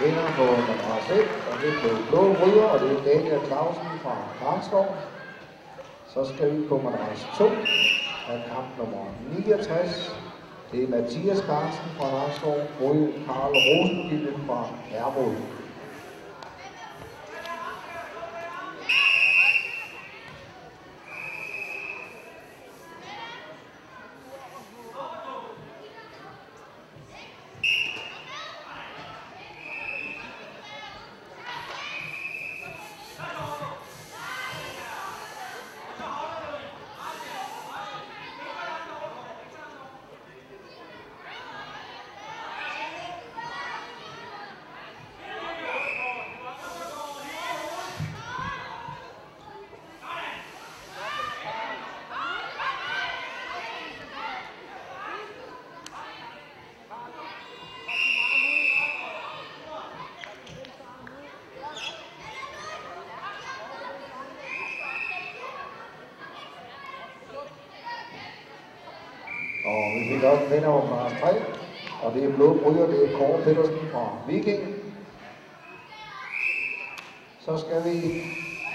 Vinder på nummer 6, og det blev Blå Rydder, og det er Daniel Clausen fra Karlskov. Så skal vi på madras 2 af kamp nummer 69. Det er Mathias Carlsen fra Nakskov mod Karl Rosengilde fra Hermod. Og vi fik også en vinder over 3, og det er Blå Bryger, det er Kåre Pedersen fra Viking. Så skal vi